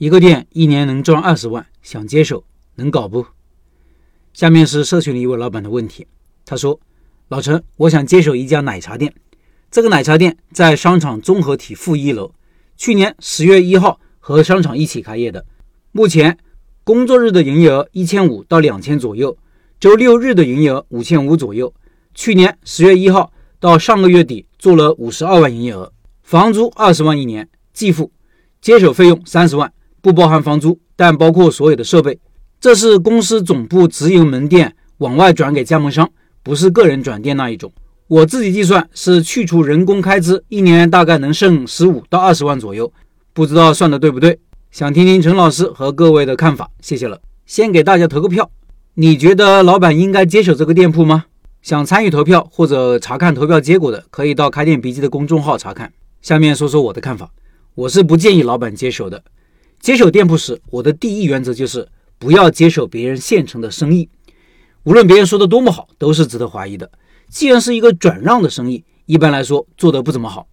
一个店一年能赚二十万，想接手能搞不？下面是社群里一位老板的问题，他说：“老陈，我想接手一家奶茶店，这个奶茶店在商场综合体负一楼，去年十月一号和商场一起开业的，目前工作日的营业额一千五到两千左右，周六日的营业额五千五左右。去年十月一号到上个月底做了五十二万营业额，房租二十万一年，继付，接手费用三十万。”不包含房租，但包括所有的设备。这是公司总部直营门店往外转给加盟商，不是个人转店那一种。我自己计算是去除人工开支，一年大概能剩十五到二十万左右，不知道算的对不对？想听听陈老师和各位的看法，谢谢了。先给大家投个票，你觉得老板应该接手这个店铺吗？想参与投票或者查看投票结果的，可以到开店笔记的公众号查看。下面说说我的看法，我是不建议老板接手的。接手店铺时，我的第一原则就是不要接手别人现成的生意，无论别人说的多么好，都是值得怀疑的。既然是一个转让的生意，一般来说做得不怎么好。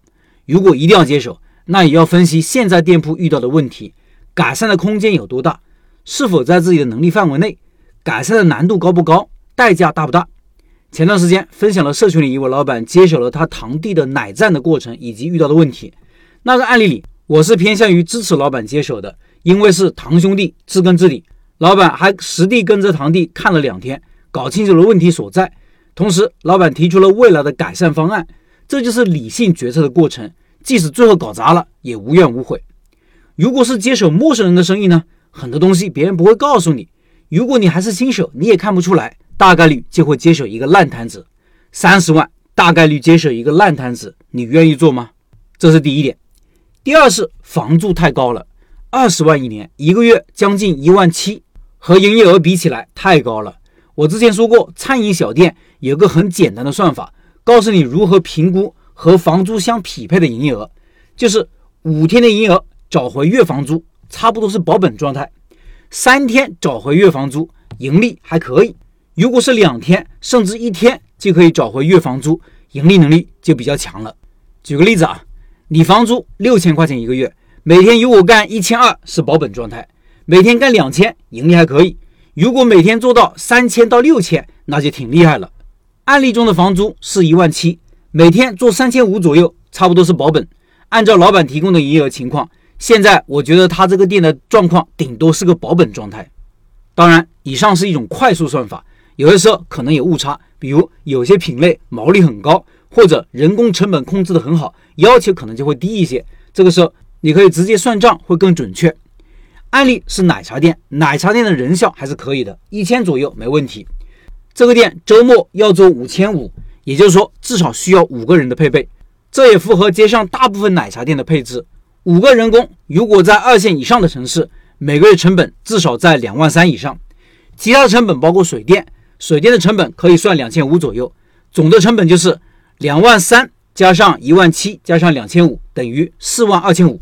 如果一定要接手，那也要分析现在店铺遇到的问题，改善的空间有多大，是否在自己的能力范围内，改善的难度高不高，代价大不大。前段时间分享了社群里一位老板接手了他堂弟的奶站的过程以及遇到的问题，那个案例里。我是偏向于支持老板接手的，因为是堂兄弟，知根知底。老板还实地跟着堂弟看了两天，搞清楚了问题所在。同时，老板提出了未来的改善方案，这就是理性决策的过程。即使最后搞砸了，也无怨无悔。如果是接手陌生人的生意呢？很多东西别人不会告诉你。如果你还是新手，你也看不出来，大概率就会接手一个烂摊子。三十万大概率接手一个烂摊子，你愿意做吗？这是第一点。第二是房租太高了，二十万一年，一个月将近一万七，和营业额比起来太高了。我之前说过，餐饮小店有个很简单的算法，告诉你如何评估和房租相匹配的营业额，就是五天的营业额找回月房租，差不多是保本状态；三天找回月房租，盈利还可以；如果是两天甚至一天就可以找回月房租，盈利能力就比较强了。举个例子啊。你房租六千块钱一个月，每天如果干一千二是保本状态，每天干两千盈利还可以。如果每天做到三千到六千，那就挺厉害了。案例中的房租是一万七，每天做三千五左右，差不多是保本。按照老板提供的营业额情况，现在我觉得他这个店的状况顶多是个保本状态。当然，以上是一种快速算法，有的时候可能有误差，比如有些品类毛利很高。或者人工成本控制的很好，要求可能就会低一些。这个时候你可以直接算账，会更准确。案例是奶茶店，奶茶店的人效还是可以的，一千左右没问题。这个店周末要做五千五，也就是说至少需要五个人的配备，这也符合街上大部分奶茶店的配置。五个人工，如果在二线以上的城市，每个月成本至少在两万三以上。其他的成本包括水电，水电的成本可以算两千五左右，总的成本就是。两万三加上一万七加上两千五等于四万二千五，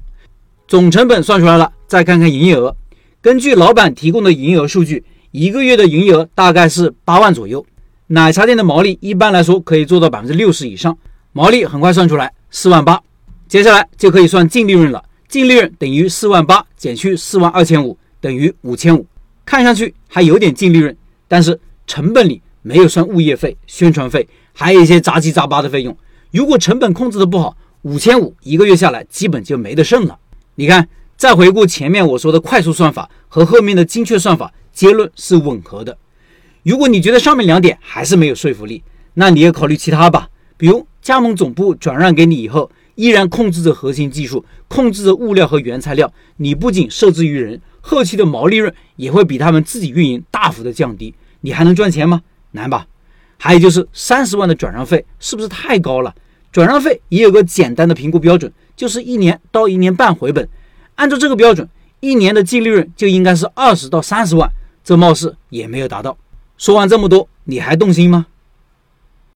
总成本算出来了。再看看营业额，根据老板提供的营业额数据，一个月的营业额大概是八万左右。奶茶店的毛利一般来说可以做到百分之六十以上，毛利很快算出来四万八。接下来就可以算净利润了，净利润等于四万八减去四万二千五等于五千五。看上去还有点净利润，但是成本里没有算物业费、宣传费。还有一些杂七杂八的费用，如果成本控制的不好，五千五一个月下来基本就没得剩了。你看，再回顾前面我说的快速算法和后面的精确算法，结论是吻合的。如果你觉得上面两点还是没有说服力，那你也考虑其他吧，比如加盟总部转让给你以后，依然控制着核心技术，控制着物料和原材料，你不仅受制于人，后期的毛利润也会比他们自己运营大幅的降低，你还能赚钱吗？难吧。还有就是三十万的转让费是不是太高了？转让费也有个简单的评估标准，就是一年到一年半回本。按照这个标准，一年的净利润就应该是二十到三十万，这貌似也没有达到。说完这么多，你还动心吗？